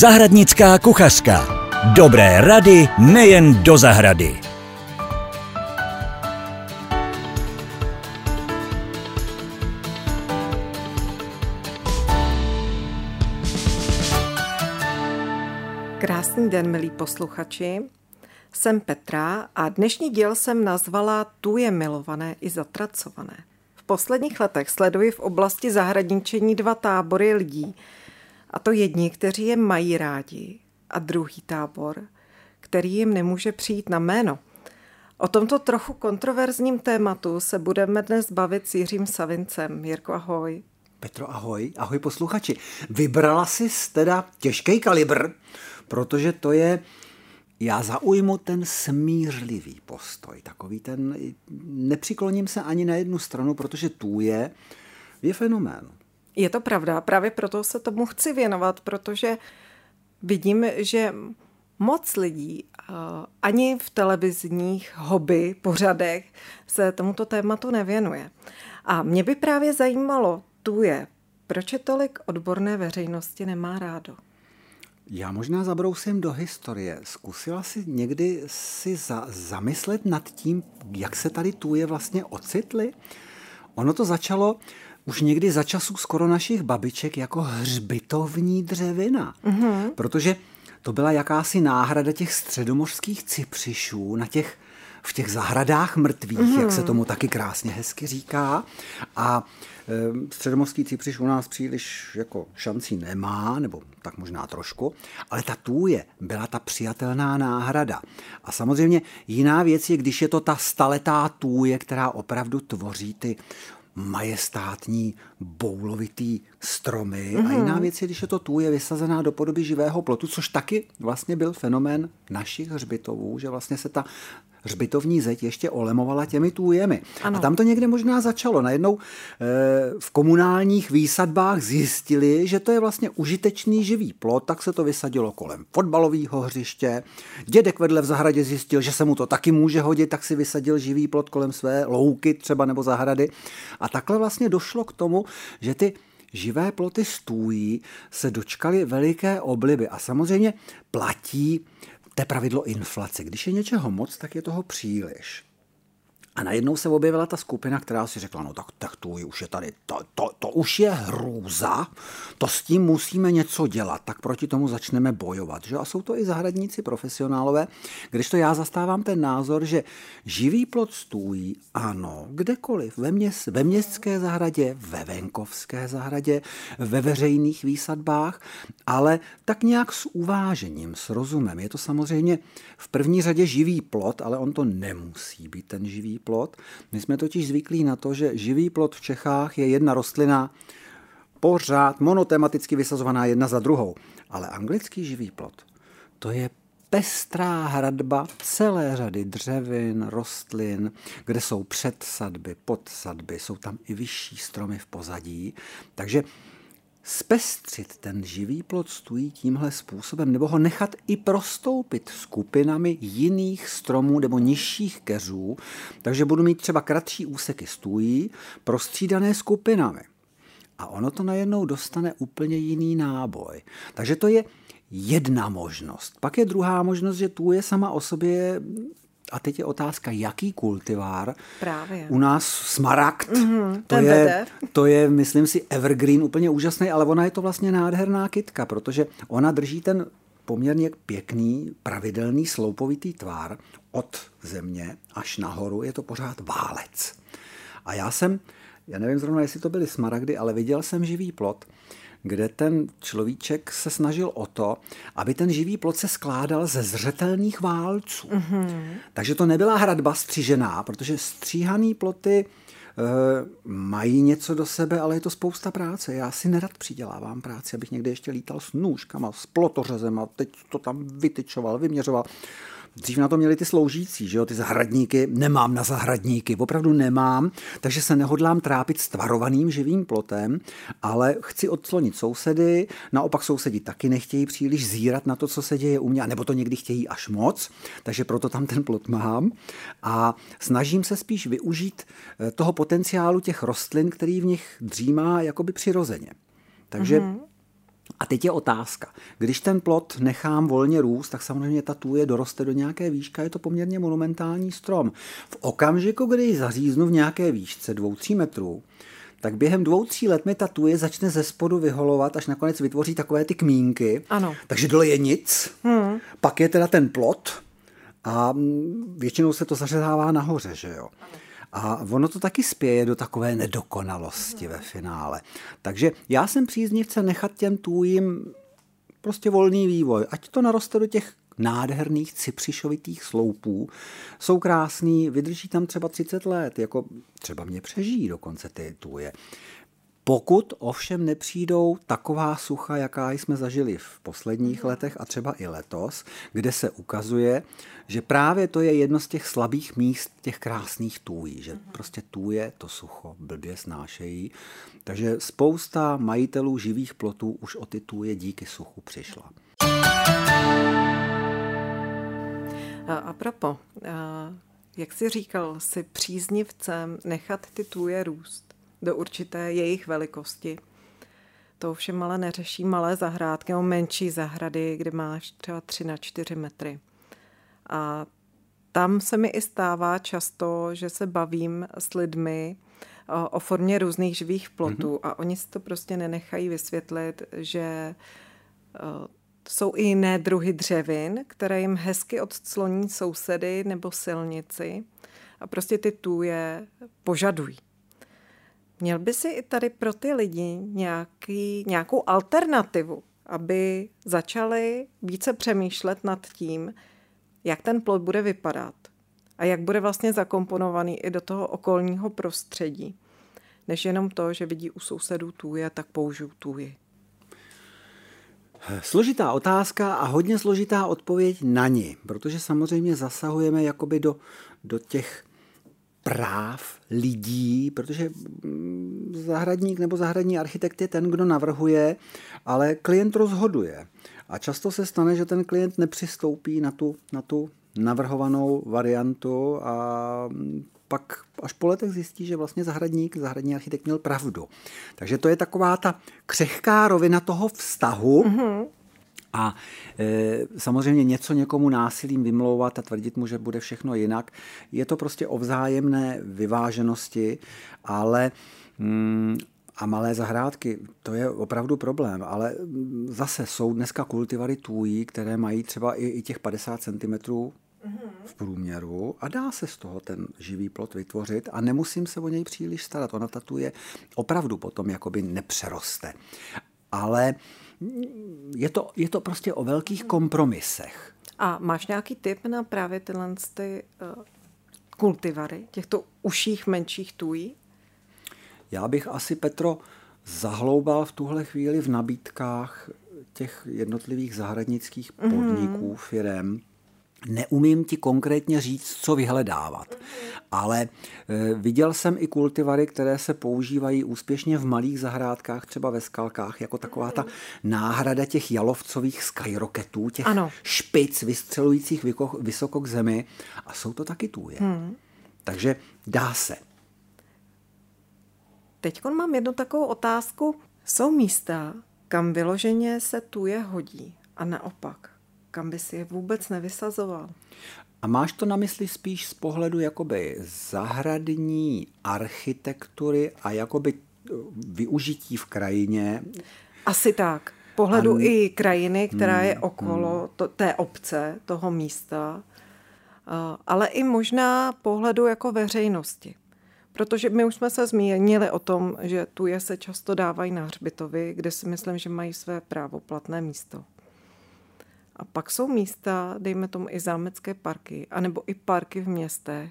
Zahradnická kuchařka. Dobré rady nejen do zahrady. Krásný den, milí posluchači. Jsem Petra a dnešní díl jsem nazvala Tu je milované i zatracované. V posledních letech sleduji v oblasti zahradničení dva tábory lidí. A to jedni, kteří je mají rádi a druhý tábor, který jim nemůže přijít na jméno. O tomto trochu kontroverzním tématu se budeme dnes bavit s Jiřím Savincem. Jirko, ahoj. Petro, ahoj. Ahoj posluchači. Vybrala jsi teda těžký kalibr, protože to je já zaujmu ten smířlivý postoj, takový ten, nepřikloním se ani na jednu stranu, protože tu je, je fenomén. Je to pravda, právě proto se tomu chci věnovat, protože vidím, že moc lidí ani v televizních hobby pořadech se tomuto tématu nevěnuje. A mě by právě zajímalo, tu je, proč je tolik odborné veřejnosti nemá rádo? Já možná zabrousím do historie. Zkusila si někdy si za, zamyslet nad tím, jak se tady tu je vlastně ocitli? Ono to začalo už někdy za časů skoro našich babiček jako hřbitovní dřevina. Mm-hmm. Protože to byla jakási náhrada těch středomořských cipřišů na těch v těch zahradách mrtvých, mm. jak se mhm. tomu taky krásně hezky říká. A e, středomorský cipřiš u nás příliš jako šancí nemá, nebo tak možná trošku, ale ta tůje byla ta přijatelná náhrada. A samozřejmě jiná věc je, když je to ta staletá tůje, která opravdu tvoří ty majestátní boulovitý stromy mm-hmm. a jiná mhm. věc je, když je to tůje vysazená do podoby živého plotu, což taky vlastně byl fenomén našich hřbitovů, že vlastně se ta hřbitovní zeď ještě olemovala těmi tůjemi. Ano. A tam to někde možná začalo. Najednou e, v komunálních výsadbách zjistili, že to je vlastně užitečný živý plot, tak se to vysadilo kolem fotbalového hřiště. Dědek vedle v zahradě zjistil, že se mu to taky může hodit, tak si vysadil živý plot kolem své louky třeba nebo zahrady. A takhle vlastně došlo k tomu, že ty živé ploty stůjí se dočkaly veliké obliby. A samozřejmě platí to je pravidlo inflace. Když je něčeho moc, tak je toho příliš. A najednou se objevila ta skupina, která si řekla, no tak, tak to už je tady, to, to, to už je hrůza, to s tím musíme něco dělat, tak proti tomu začneme bojovat. Že? A jsou to i zahradníci profesionálové, když to já zastávám ten názor, že živý plot stůjí, ano, kdekoliv, ve, měst, ve městské zahradě, ve venkovské zahradě, ve veřejných výsadbách, ale tak nějak s uvážením, s rozumem. Je to samozřejmě v první řadě živý plot, ale on to nemusí být ten živý plot. My jsme totiž zvyklí na to, že živý plot v Čechách je jedna rostlina pořád monotematicky vysazovaná jedna za druhou. Ale anglický živý plot, to je pestrá hradba celé řady dřevin, rostlin, kde jsou předsadby, podsadby, jsou tam i vyšší stromy v pozadí. Takže Zpestřit ten živý plot stojí tímhle způsobem, nebo ho nechat i prostoupit skupinami jiných stromů nebo nižších keřů, takže budu mít třeba kratší úseky stůjí, prostřídané skupinami. A ono to najednou dostane úplně jiný náboj. Takže to je jedna možnost. Pak je druhá možnost, že tu je sama o sobě a teď je otázka, jaký kultivár. Právě. U nás smaragd, mm-hmm, to, je, to je, myslím si, evergreen, úplně úžasný, ale ona je to vlastně nádherná kytka, protože ona drží ten poměrně pěkný, pravidelný, sloupovitý tvár od země až nahoru, je to pořád válec. A já jsem, já nevím zrovna, jestli to byly smaragdy, ale viděl jsem živý plot, kde ten človíček se snažil o to, aby ten živý plot se skládal ze zřetelných válců. Mm-hmm. Takže to nebyla hradba střížená, protože stříhaný ploty e, mají něco do sebe, ale je to spousta práce. Já si nerad přidělávám práci, abych někde ještě lítal s nůžkama, s plotořezem a teď to tam vytyčoval, vyměřoval. Dřív na to měli ty sloužící, že jo, ty zahradníky. Nemám na zahradníky, opravdu nemám, takže se nehodlám trápit s tvarovaným živým plotem, ale chci odslonit sousedy, naopak sousedi taky nechtějí příliš zírat na to, co se děje u mě, nebo to někdy chtějí až moc, takže proto tam ten plot mám a snažím se spíš využít eh, toho potenciálu těch rostlin, který v nich dřímá jakoby přirozeně. Takže mm-hmm A teď je otázka. Když ten plot nechám volně růst, tak samozřejmě ta tůje doroste do nějaké výška, je to poměrně monumentální strom. V okamžiku, kdy ji zaříznu v nějaké výšce 2-3 metrů, tak během dvou, tří let mi ta tuje začne ze spodu vyholovat, až nakonec vytvoří takové ty kmínky. Ano. Takže dole je nic, hmm. pak je teda ten plot a většinou se to zařezává nahoře, že jo. A ono to taky spěje do takové nedokonalosti ve finále. Takže já jsem příznivce nechat těm tůjím prostě volný vývoj. Ať to naroste do těch nádherných cipřišovitých sloupů. Jsou krásný, vydrží tam třeba 30 let, jako třeba mě přežijí dokonce ty tuje. Pokud ovšem nepřijdou taková sucha, jaká jsme zažili v posledních mhm. letech a třeba i letos, kde se ukazuje, že právě to je jedno z těch slabých míst těch krásných tůjí, že mhm. prostě tůje to sucho blbě snášejí. Takže spousta majitelů živých plotů už o ty tůje díky suchu přišla. A propo, jak jsi říkal, si příznivcem nechat ty tůje růst do určité jejich velikosti. To ovšem ale neřeší malé zahrádky nebo menší zahrady, kde máš třeba 3 na 4 metry. A tam se mi i stává často, že se bavím s lidmi o, o formě různých živých plotů mm-hmm. a oni si to prostě nenechají vysvětlit, že jsou i jiné druhy dřevin, které jim hezky odcloní sousedy nebo silnici a prostě ty tůje požadují. Měl by si i tady pro ty lidi nějaký, nějakou alternativu, aby začali více přemýšlet nad tím, jak ten plot bude vypadat a jak bude vlastně zakomponovaný i do toho okolního prostředí, než jenom to, že vidí u sousedů tůje, tak použiju tůji. Složitá otázka a hodně složitá odpověď na ní, protože samozřejmě zasahujeme jakoby do, do těch práv lidí, protože mm, zahradník nebo zahradní architekt je ten, kdo navrhuje, ale klient rozhoduje. A často se stane, že ten klient nepřistoupí na tu, na tu navrhovanou variantu a pak až po letech zjistí, že vlastně zahradník, zahradní architekt měl pravdu. Takže to je taková ta křehká rovina toho vztahu, mm-hmm. A e, samozřejmě něco někomu násilím vymlouvat a tvrdit mu, že bude všechno jinak, je to prostě o vzájemné vyváženosti, ale mm, a malé zahrádky, to je opravdu problém, ale zase jsou dneska kultivary tůjí, které mají třeba i, i těch 50 cm v průměru a dá se z toho ten živý plot vytvořit a nemusím se o něj příliš starat. Ona tatuje opravdu potom jakoby nepřeroste. Ale je to, je to prostě o velkých kompromisech. A máš nějaký tip na právě tyhle ty, uh, kultivary, těchto uších menších tují? Já bych asi, Petro, zahloubal v tuhle chvíli v nabídkách těch jednotlivých zahradnických podniků, mm-hmm. firem, Neumím ti konkrétně říct, co vyhledávat, ale e, viděl jsem i kultivary, které se používají úspěšně v malých zahrádkách, třeba ve skalkách, jako taková ta náhrada těch jalovcových skyrocketů, těch ano. špic vystřelujících vysoko k zemi a jsou to taky tůje. Hmm. Takže dá se. Teď mám jednu takovou otázku. Jsou místa, kam vyloženě se tuje hodí a naopak kam by si je vůbec nevysazoval. A máš to na mysli spíš z pohledu jakoby zahradní architektury a jakoby eh, využití v krajině? Asi tak. Pohledu a... i krajiny, která hmm, je okolo hmm. to, té obce, toho místa, eh, ale i možná pohledu jako veřejnosti. Protože my už jsme se zmínili o tom, že tu je se často dávají na hřbitovy, kde si myslím, že mají své právoplatné místo. A pak jsou místa, dejme tomu i zámecké parky, anebo i parky v městech,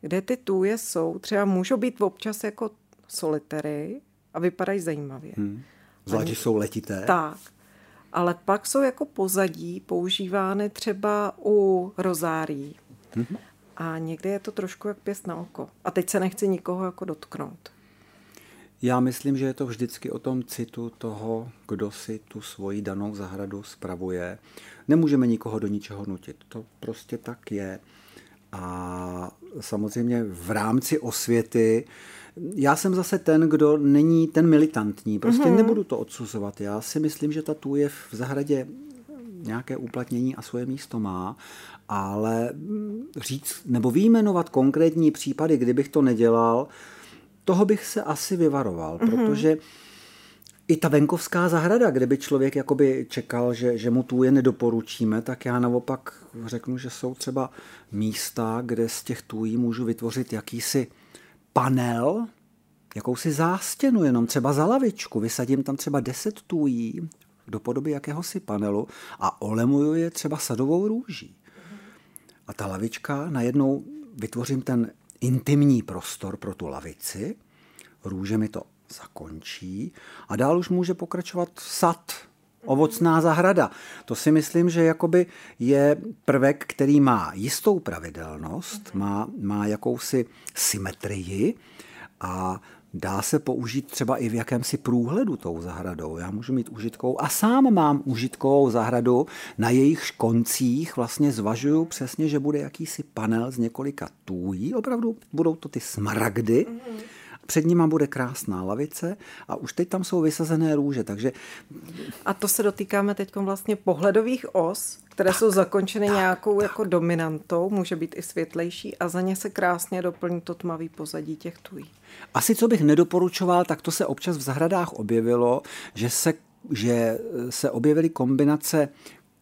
kde ty tůje jsou, třeba můžou být občas jako solitery a vypadají zajímavě. Hmm. Zvlášť, jsou letité. Tak. Ale pak jsou jako pozadí používány třeba u rozárií. Hmm. A někdy je to trošku jak pěst na oko. A teď se nechci nikoho jako dotknout. Já myslím, že je to vždycky o tom citu toho, kdo si tu svoji danou zahradu spravuje. Nemůžeme nikoho do ničeho nutit. To prostě tak je. A samozřejmě v rámci osvěty já jsem zase ten, kdo není ten militantní. Prostě mm-hmm. nebudu to odsuzovat. Já si myslím, že ta tůje v zahradě nějaké uplatnění a svoje místo má, ale říct nebo výjmenovat konkrétní případy, kdybych to nedělal, toho bych se asi vyvaroval, mm-hmm. protože i ta venkovská zahrada, kde by člověk jakoby čekal, že, že mu tu je nedoporučíme, tak já naopak řeknu, že jsou třeba místa, kde z těch tůjí můžu vytvořit jakýsi panel, jakousi zástěnu, jenom třeba za lavičku, vysadím tam třeba deset tůjí do podoby jakéhosi panelu a olemuju je třeba sadovou růží. A ta lavička najednou vytvořím ten intimní prostor pro tu lavici, růže mi to zakončí a dál už může pokračovat sad, ovocná zahrada. To si myslím, že jakoby je prvek, který má jistou pravidelnost, má, má jakousi symetrii a dá se použít třeba i v jakémsi průhledu tou zahradou. Já můžu mít užitkovou a sám mám užitkovou zahradu, na jejich koncích vlastně zvažuju přesně, že bude jakýsi panel z několika tůjí, opravdu budou to ty smaragdy, mm-hmm před nima bude krásná lavice a už teď tam jsou vysazené růže, takže... A to se dotýkáme teď vlastně pohledových os, které tak, jsou zakončeny tak, nějakou tak. jako dominantou, může být i světlejší a za ně se krásně doplní to tmavý pozadí těch tují. Asi co bych nedoporučoval, tak to se občas v zahradách objevilo, že se, že se objevily kombinace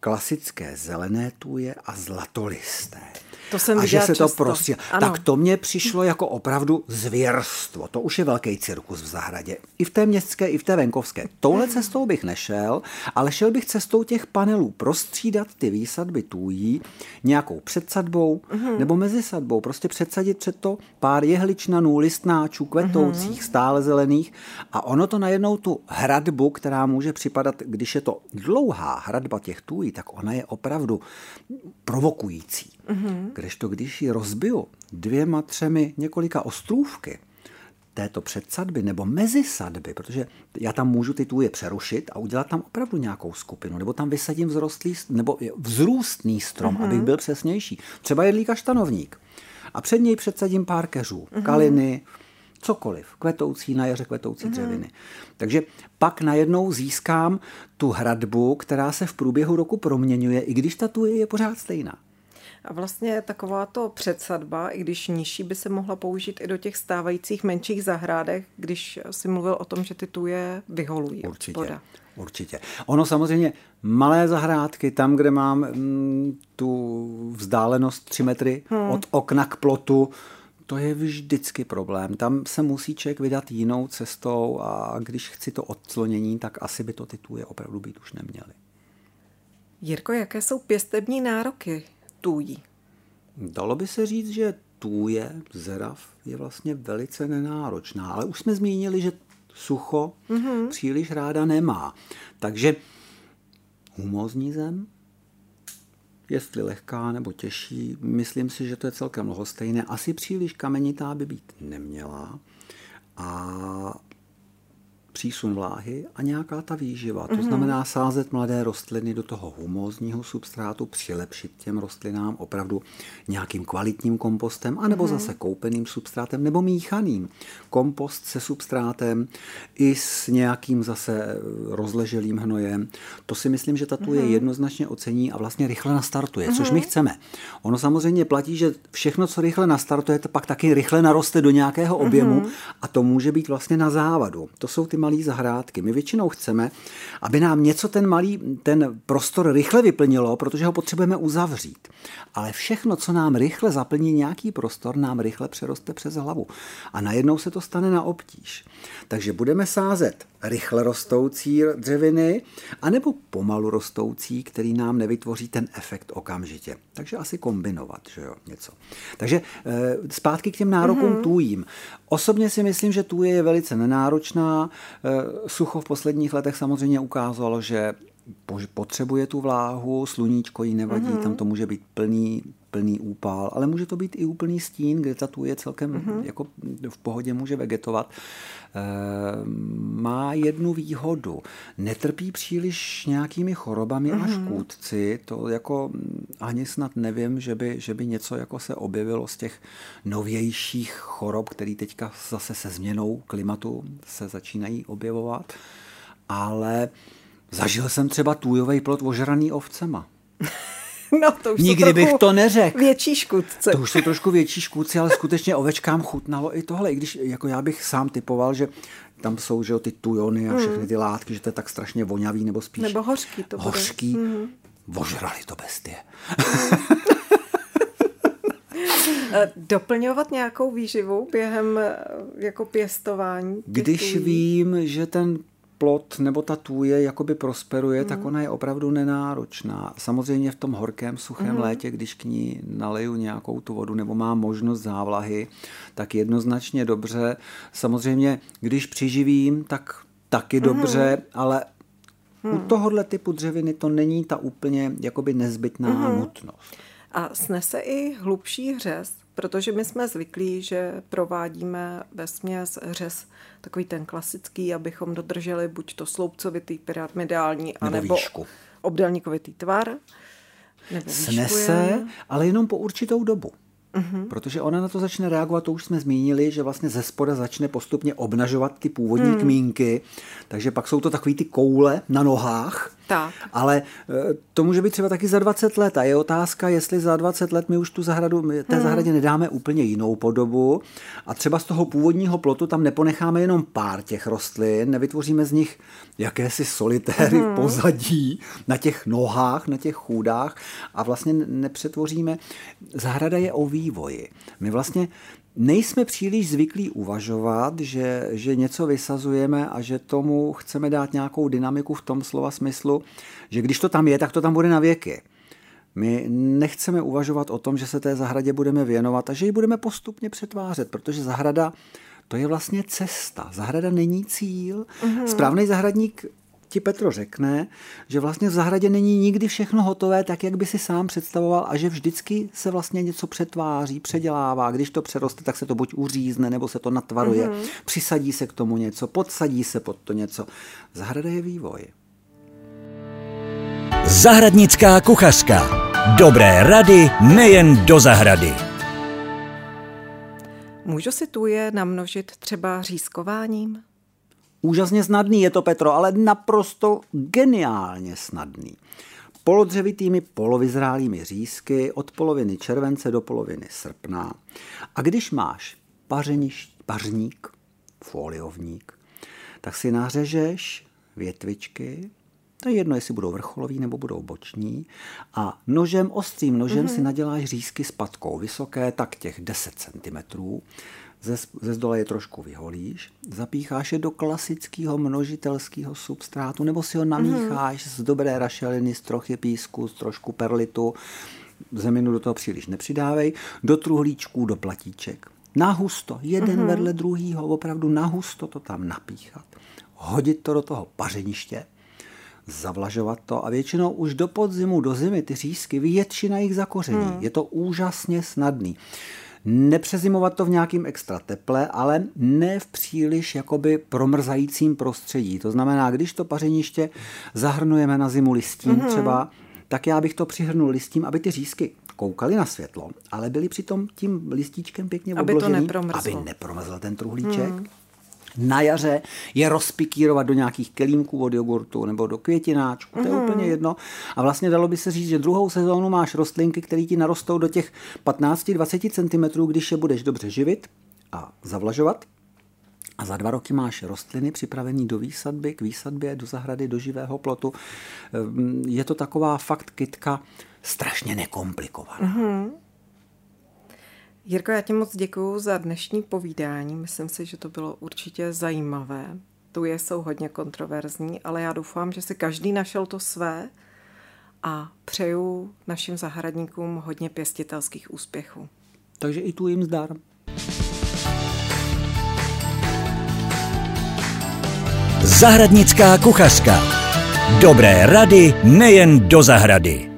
klasické zelené tuje a zlatolisté. To jsem a že se často. to prostě. Tak to mně přišlo jako opravdu zvěrstvo. To už je velký cirkus v zahradě. I v té městské, i v té venkovské. Touhle cestou bych nešel, ale šel bych cestou těch panelů. Prostřídat ty výsadby tůjí nějakou předsadbou mm-hmm. nebo mezisadbou. Prostě předsadit před to pár jehličnanů, listnáčů, kvetoucích, mm-hmm. stále zelených. A ono to najednou tu hradbu, která může připadat, když je to dlouhá hradba těch tůjí, tak ona je opravdu provokující. Mm-hmm. Kdežto když ji rozbiju dvěma, třemi, několika ostrůvky této předsadby nebo mezisadby, protože já tam můžu ty tůje přerušit a udělat tam opravdu nějakou skupinu, nebo tam vysadím vzrostlý, nebo vzrůstný strom, mm-hmm. abych byl přesnější. Třeba jedlí kaštanovník. A před něj předsadím pár keřů, mm-hmm. kaliny, cokoliv, kvetoucí, na jaře kvetoucí mm-hmm. dřeviny. Takže pak najednou získám tu hradbu, která se v průběhu roku proměňuje, i když ta tuje je pořád stejná. A vlastně taková to předsadba, i když nižší, by se mohla použít i do těch stávajících menších zahrádek, když si mluvil o tom, že ty tuje vyholují. Určitě. Voda. Určitě. Ono samozřejmě malé zahrádky, tam, kde mám mm, tu vzdálenost 3 metry hmm. od okna k plotu, to je vždycky problém. Tam se musí člověk vydat jinou cestou a když chci to odclonění, tak asi by to ty tuje opravdu být už neměly. Jirko, jaké jsou pěstební nároky tůjí? Dalo by se říct, že tůje, zerav, je vlastně velice nenáročná, ale už jsme zmínili, že sucho mm-hmm. příliš ráda nemá. Takže humózní zem, jestli lehká nebo těžší, myslím si, že to je celkem lhostejné. Asi příliš kamenitá by být neměla. A přísun vláhy a nějaká ta výživa. To mm-hmm. znamená sázet mladé rostliny do toho humózního substrátu, přilepšit těm rostlinám opravdu nějakým kvalitním kompostem, anebo mm-hmm. zase koupeným substrátem, nebo míchaným. Kompost se substrátem i s nějakým zase rozleželým hnojem. To si myslím, že tatu mm-hmm. je jednoznačně ocení a vlastně rychle nastartuje, mm-hmm. což my chceme. Ono samozřejmě platí, že všechno, co rychle nastartuje, to pak taky rychle naroste do nějakého objemu mm-hmm. a to může být vlastně na závadu. To jsou ty malé zahrádky. My většinou chceme, aby nám něco ten malý, ten prostor rychle vyplnilo, protože ho potřebujeme uzavřít. Ale všechno, co nám rychle zaplní nějaký prostor, nám rychle přeroste přes hlavu. A najednou se to stane na obtíž. Takže budeme sázet rychle rostoucí dřeviny, anebo pomalu rostoucí, který nám nevytvoří ten efekt okamžitě. Takže asi kombinovat, že jo, něco. Takže eh, zpátky k těm nárokům mm-hmm. tůjím. Osobně si myslím, že tůje je velice nenáročná. Eh, sucho v posledních letech samozřejmě ukázalo, že potřebuje tu vláhu, sluníčko jí nevadí, mm-hmm. tam to může být plný, plný úpal, ale může to být i úplný stín, kde ta tu je celkem mm-hmm. jako v pohodě může vegetovat. E, má jednu výhodu. Netrpí příliš nějakými chorobami mm-hmm. a škůdci. To jako ani snad nevím, že by, že by něco jako se objevilo z těch novějších chorob, které teďka zase se změnou klimatu se začínají objevovat. Ale zažil jsem třeba tůjový plot ožraný ovcema. No, to už Nikdy bych to neřekl. Větší škůdce. To už jsou trošku větší škůdci, ale skutečně ovečkám chutnalo i tohle. I když jako já bych sám typoval, že tam jsou že jo, ty tujony a všechny ty látky, že to je tak strašně voňavý, nebo spíš... Nebo hořký to bude. Hořký. Mm. Ožrali to bestie. Eh, doplňovat nějakou výživu během eh, jako pěstování? Když vím, že ten plot nebo ta tůje jakoby prosperuje, mm. tak ona je opravdu nenáročná. Samozřejmě v tom horkém, suchém mm. létě, když k ní naleju nějakou tu vodu nebo má možnost závlahy, tak jednoznačně dobře. Samozřejmě, když přiživím, tak taky mm. dobře, ale mm. u tohohle typu dřeviny to není ta úplně jakoby nezbytná mm. nutnost. A snese i hlubší hřez, protože my jsme zvyklí, že provádíme ve směs řez takový ten klasický, abychom dodrželi buď to sloupcovitý, pyramidální, anebo výšku. obdelníkovitý tvar. Nebo Snese, ale jenom po určitou dobu. Uh-huh. Protože ona na to začne reagovat, to už jsme zmínili, že vlastně ze spoda začne postupně obnažovat ty původní hmm. kmínky, takže pak jsou to takový ty koule na nohách, tak. Ale eh, to může být třeba taky za 20 let a je otázka, jestli za 20 let my už tu zahradu, té hmm. zahradě nedáme úplně jinou podobu a třeba z toho původního plotu tam neponecháme jenom pár těch rostlin, nevytvoříme z nich jakési solitéry hmm. pozadí na těch nohách, na těch chůdách a vlastně nepřetvoříme. Zahrada je o vývoji. My vlastně nejsme příliš zvyklí uvažovat, že, že něco vysazujeme a že tomu chceme dát nějakou dynamiku v tom slova smyslu, že když to tam je, tak to tam bude na věky. My nechceme uvažovat o tom, že se té zahradě budeme věnovat a že ji budeme postupně přetvářet, protože zahrada to je vlastně cesta. Zahrada není cíl. Mm-hmm. Správný zahradník ti Petro řekne, že vlastně v zahradě není nikdy všechno hotové tak, jak by si sám představoval a že vždycky se vlastně něco přetváří, předělává. Když to přeroste, tak se to buď uřízne, nebo se to natvaruje, mm-hmm. přisadí se k tomu něco, podsadí se pod to něco. Zahrada je vývoj. Zahradnická kuchařka. Dobré rady nejen do zahrady. Můžu si tu je namnožit třeba řízkováním? Úžasně snadný je to, Petro, ale naprosto geniálně snadný. Polodřevitými polovyzrálými řízky od poloviny července do poloviny srpna. A když máš pařeniš, pařník, foliovník, tak si nařežeš větvičky, to je jedno, jestli budou vrcholový nebo budou boční. A nožem, ostrým nožem mm-hmm. si naděláš řízky s patkou vysoké, tak těch 10 cm ze, ze zdole je trošku vyholíš, zapícháš je do klasického množitelského substrátu, nebo si ho namícháš mm-hmm. z dobré rašeliny, z trochy písku, z trošku perlitu, zeminu do toho příliš nepřidávej, do truhlíčků, do platíček. Nahusto, jeden mm-hmm. vedle druhýho, opravdu nahusto to tam napíchat. Hodit to do toho pařeniště, zavlažovat to a většinou už do podzimu, do zimy ty řízky většina jich zakoření. Mm. Je to úžasně snadný nepřezimovat to v nějakým extra teple, ale ne v příliš jakoby promrzajícím prostředí. To znamená, když to pařeniště zahrnujeme na zimu listím mm-hmm. třeba, tak já bych to přihrnul listím, aby ty řízky koukaly na světlo, ale byly přitom tím listíčkem pěkně aby obložený, to nepromrzlo. aby nepromrzl ten truhlíček. Mm na jaře je rozpikírovat do nějakých kelímků od jogurtu nebo do květináčku, to je mm. úplně jedno. A vlastně dalo by se říct, že druhou sezónu máš rostlinky, které ti narostou do těch 15-20 cm, když je budeš dobře živit a zavlažovat. A za dva roky máš rostliny připravené do výsadby, k výsadbě, do zahrady, do živého plotu. Ehm, je to taková fakt kytka strašně nekomplikovaná. Mm-hmm. Jirko, já ti moc děkuji za dnešní povídání. Myslím si, že to bylo určitě zajímavé. Tu je jsou hodně kontroverzní, ale já doufám, že si každý našel to své a přeju našim zahradníkům hodně pěstitelských úspěchů. Takže i tu jim zdar. Zahradnická kuchařka. Dobré rady nejen do zahrady.